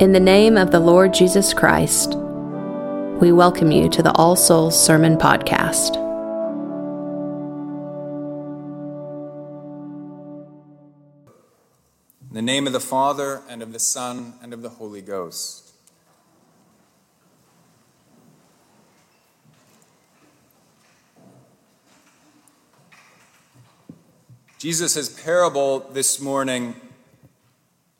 In the name of the Lord Jesus Christ, we welcome you to the All Souls Sermon Podcast. In the name of the Father, and of the Son, and of the Holy Ghost. Jesus' parable this morning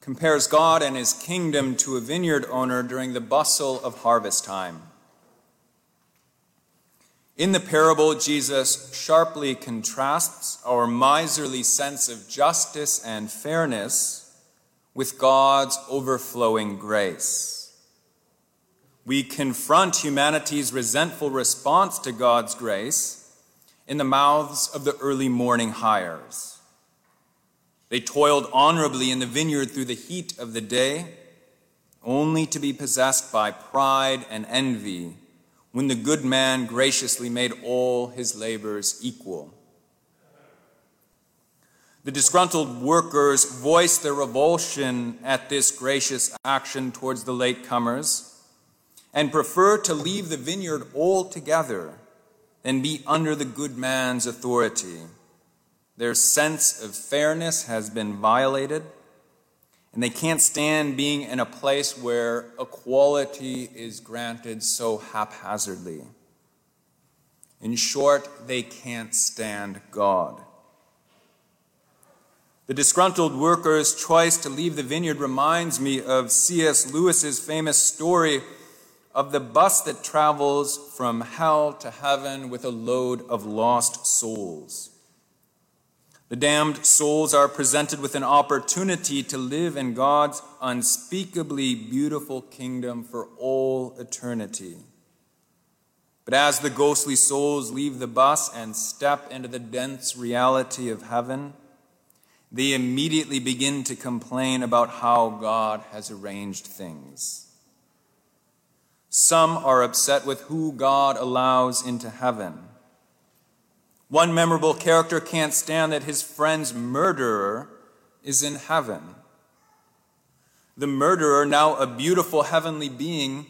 compares God and his kingdom to a vineyard owner during the bustle of harvest time. In the parable, Jesus sharply contrasts our miserly sense of justice and fairness with God's overflowing grace. We confront humanity's resentful response to God's grace in the mouths of the early morning hires. They toiled honorably in the vineyard through the heat of the day, only to be possessed by pride and envy when the good man graciously made all his labors equal. The disgruntled workers voiced their revulsion at this gracious action towards the latecomers and preferred to leave the vineyard altogether than be under the good man's authority. Their sense of fairness has been violated, and they can't stand being in a place where equality is granted so haphazardly. In short, they can't stand God. The disgruntled worker's choice to leave the vineyard reminds me of C.S. Lewis's famous story of the bus that travels from hell to heaven with a load of lost souls. The damned souls are presented with an opportunity to live in God's unspeakably beautiful kingdom for all eternity. But as the ghostly souls leave the bus and step into the dense reality of heaven, they immediately begin to complain about how God has arranged things. Some are upset with who God allows into heaven. One memorable character can't stand that his friend's murderer is in heaven. The murderer, now a beautiful heavenly being,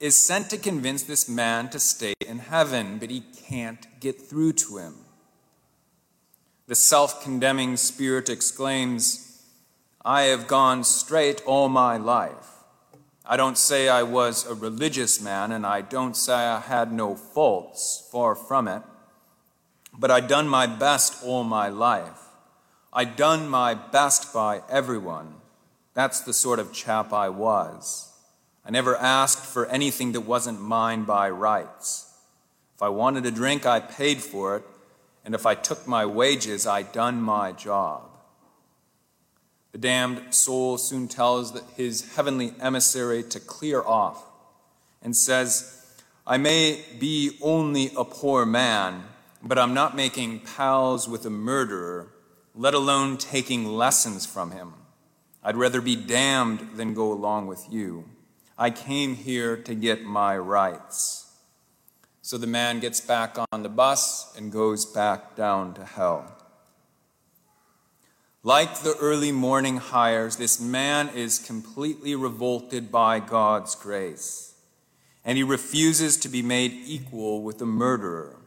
is sent to convince this man to stay in heaven, but he can't get through to him. The self condemning spirit exclaims, I have gone straight all my life. I don't say I was a religious man, and I don't say I had no faults, far from it. But I'd done my best all my life. I'd done my best by everyone. That's the sort of chap I was. I never asked for anything that wasn't mine by rights. If I wanted a drink, I paid for it, and if I took my wages, I done my job. The damned soul soon tells his heavenly emissary to clear off and says, I may be only a poor man, but I'm not making pals with a murderer, let alone taking lessons from him. I'd rather be damned than go along with you. I came here to get my rights. So the man gets back on the bus and goes back down to hell. Like the early morning hires, this man is completely revolted by God's grace, and he refuses to be made equal with the murderer.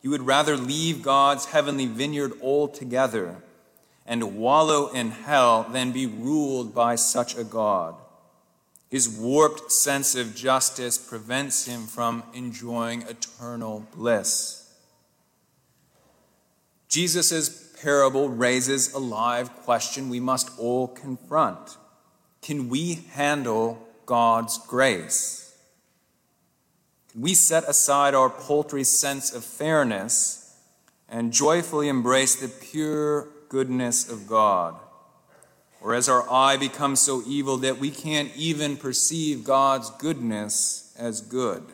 He would rather leave God's heavenly vineyard altogether and wallow in hell than be ruled by such a God. His warped sense of justice prevents him from enjoying eternal bliss. Jesus' parable raises a live question we must all confront Can we handle God's grace? We set aside our paltry sense of fairness and joyfully embrace the pure goodness of God. Or as our eye becomes so evil that we can't even perceive God's goodness as good.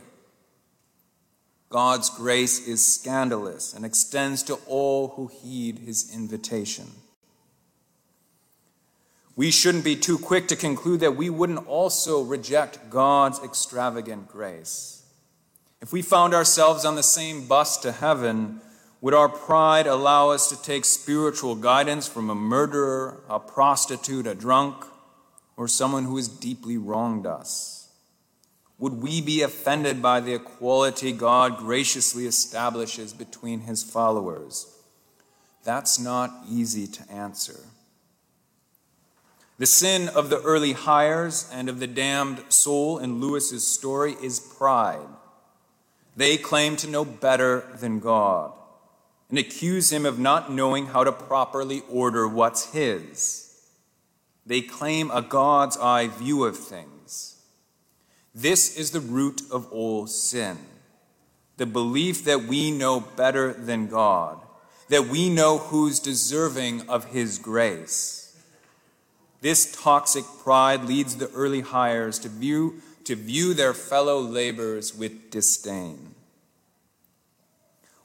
God's grace is scandalous and extends to all who heed his invitation. We shouldn't be too quick to conclude that we wouldn't also reject God's extravagant grace. If we found ourselves on the same bus to heaven, would our pride allow us to take spiritual guidance from a murderer, a prostitute, a drunk? or someone who has deeply wronged us? Would we be offended by the equality God graciously establishes between his followers? That's not easy to answer. The sin of the early hires and of the damned soul in Lewis's story is pride. They claim to know better than God and accuse him of not knowing how to properly order what's his. They claim a God's eye view of things. This is the root of all sin the belief that we know better than God, that we know who's deserving of his grace. This toxic pride leads the early hires to view, to view their fellow laborers with disdain.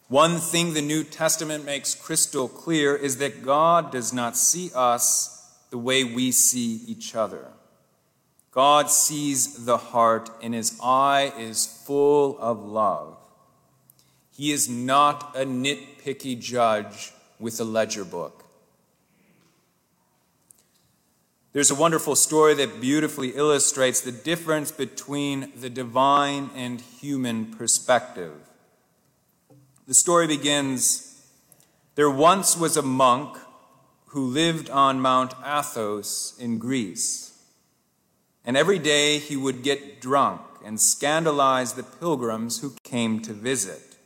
One thing the New Testament makes crystal clear is that God does not see us the way we see each other. God sees the heart, and his eye is full of love. He is not a nitpicky judge with a ledger book. There's a wonderful story that beautifully illustrates the difference between the divine and human perspective. The story begins There once was a monk who lived on Mount Athos in Greece. And every day he would get drunk and scandalize the pilgrims who came to visit.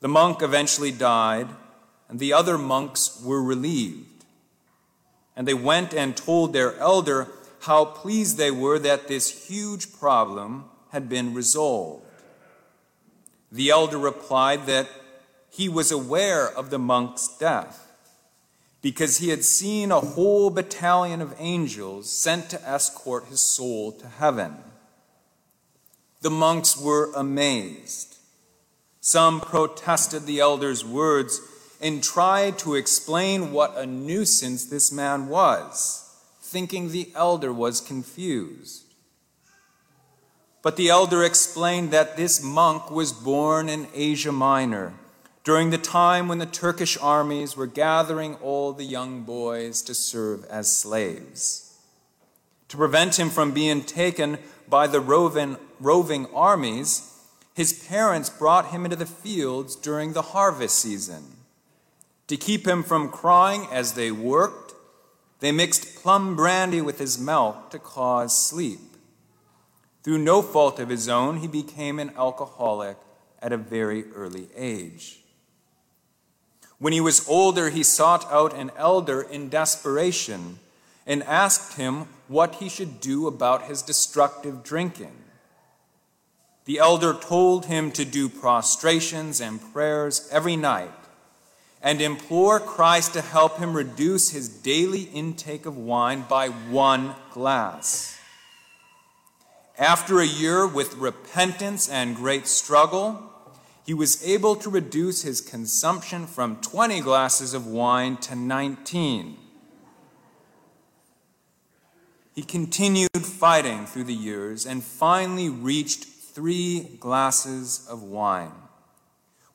The monk eventually died, and the other monks were relieved. And they went and told their elder how pleased they were that this huge problem had been resolved. The elder replied that he was aware of the monk's death because he had seen a whole battalion of angels sent to escort his soul to heaven. The monks were amazed. Some protested the elder's words and tried to explain what a nuisance this man was, thinking the elder was confused. But the elder explained that this monk was born in Asia Minor during the time when the Turkish armies were gathering all the young boys to serve as slaves. To prevent him from being taken by the roving, roving armies, his parents brought him into the fields during the harvest season. To keep him from crying as they worked, they mixed plum brandy with his milk to cause sleep. Through no fault of his own, he became an alcoholic at a very early age. When he was older, he sought out an elder in desperation and asked him what he should do about his destructive drinking. The elder told him to do prostrations and prayers every night and implore Christ to help him reduce his daily intake of wine by one glass. After a year with repentance and great struggle, he was able to reduce his consumption from 20 glasses of wine to 19. He continued fighting through the years and finally reached three glasses of wine,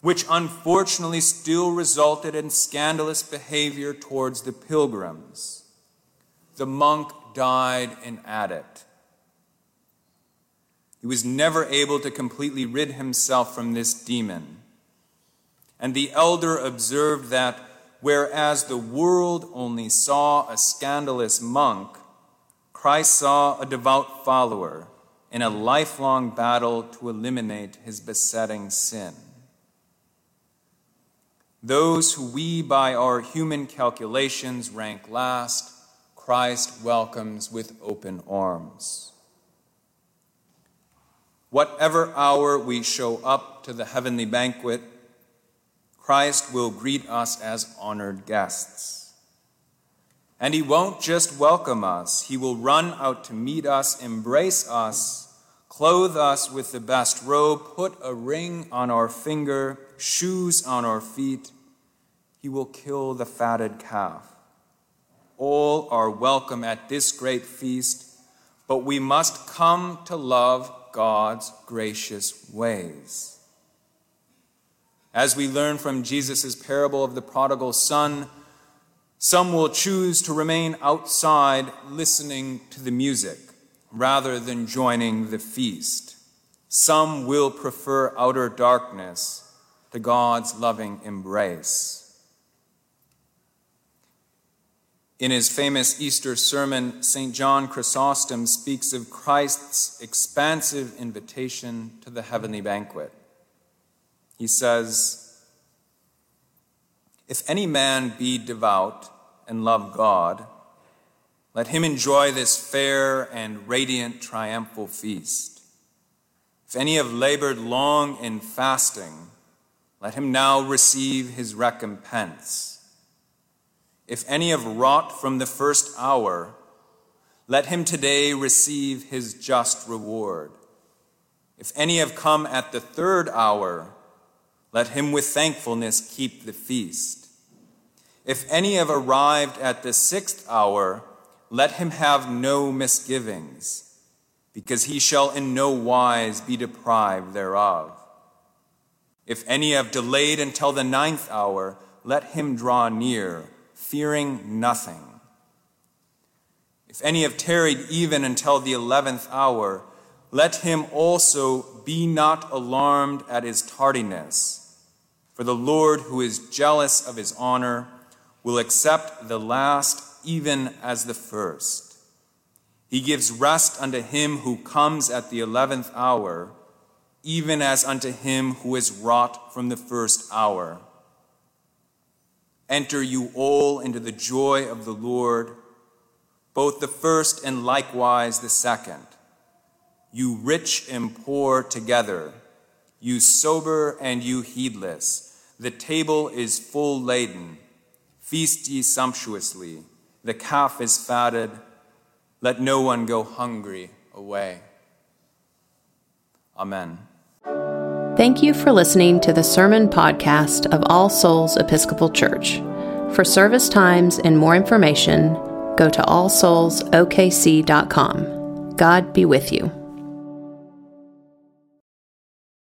which unfortunately still resulted in scandalous behavior towards the pilgrims. The monk died an addict. He was never able to completely rid himself from this demon. And the elder observed that whereas the world only saw a scandalous monk, Christ saw a devout follower in a lifelong battle to eliminate his besetting sin. Those who we, by our human calculations, rank last, Christ welcomes with open arms. Whatever hour we show up to the heavenly banquet, Christ will greet us as honored guests. And he won't just welcome us, he will run out to meet us, embrace us, clothe us with the best robe, put a ring on our finger, shoes on our feet. He will kill the fatted calf. All are welcome at this great feast, but we must come to love God's gracious ways. As we learn from Jesus' parable of the prodigal son, Some will choose to remain outside listening to the music rather than joining the feast. Some will prefer outer darkness to God's loving embrace. In his famous Easter sermon, St. John Chrysostom speaks of Christ's expansive invitation to the heavenly banquet. He says, If any man be devout and love God, let him enjoy this fair and radiant triumphal feast. If any have labored long in fasting, let him now receive his recompense. If any have wrought from the first hour, let him today receive his just reward. If any have come at the third hour, let him with thankfulness keep the feast. If any have arrived at the sixth hour, let him have no misgivings, because he shall in no wise be deprived thereof. If any have delayed until the ninth hour, let him draw near fearing nothing. If any have tarried even until the eleventh hour, let him also be not alarmed at his tardiness. For the Lord, who is jealous of his honor, will accept the last even as the first. He gives rest unto him who comes at the eleventh hour, even as unto him who is wrought from the first hour. Enter you all into the joy of the Lord, both the first and likewise the second. You rich and poor together, you sober and you heedless. The table is full laden. Feast ye sumptuously. The calf is fatted. Let no one go hungry away. Amen. Thank you for listening to the sermon podcast of All Souls Episcopal Church. For service times and more information, go to allsoulsokc.com. God be with you.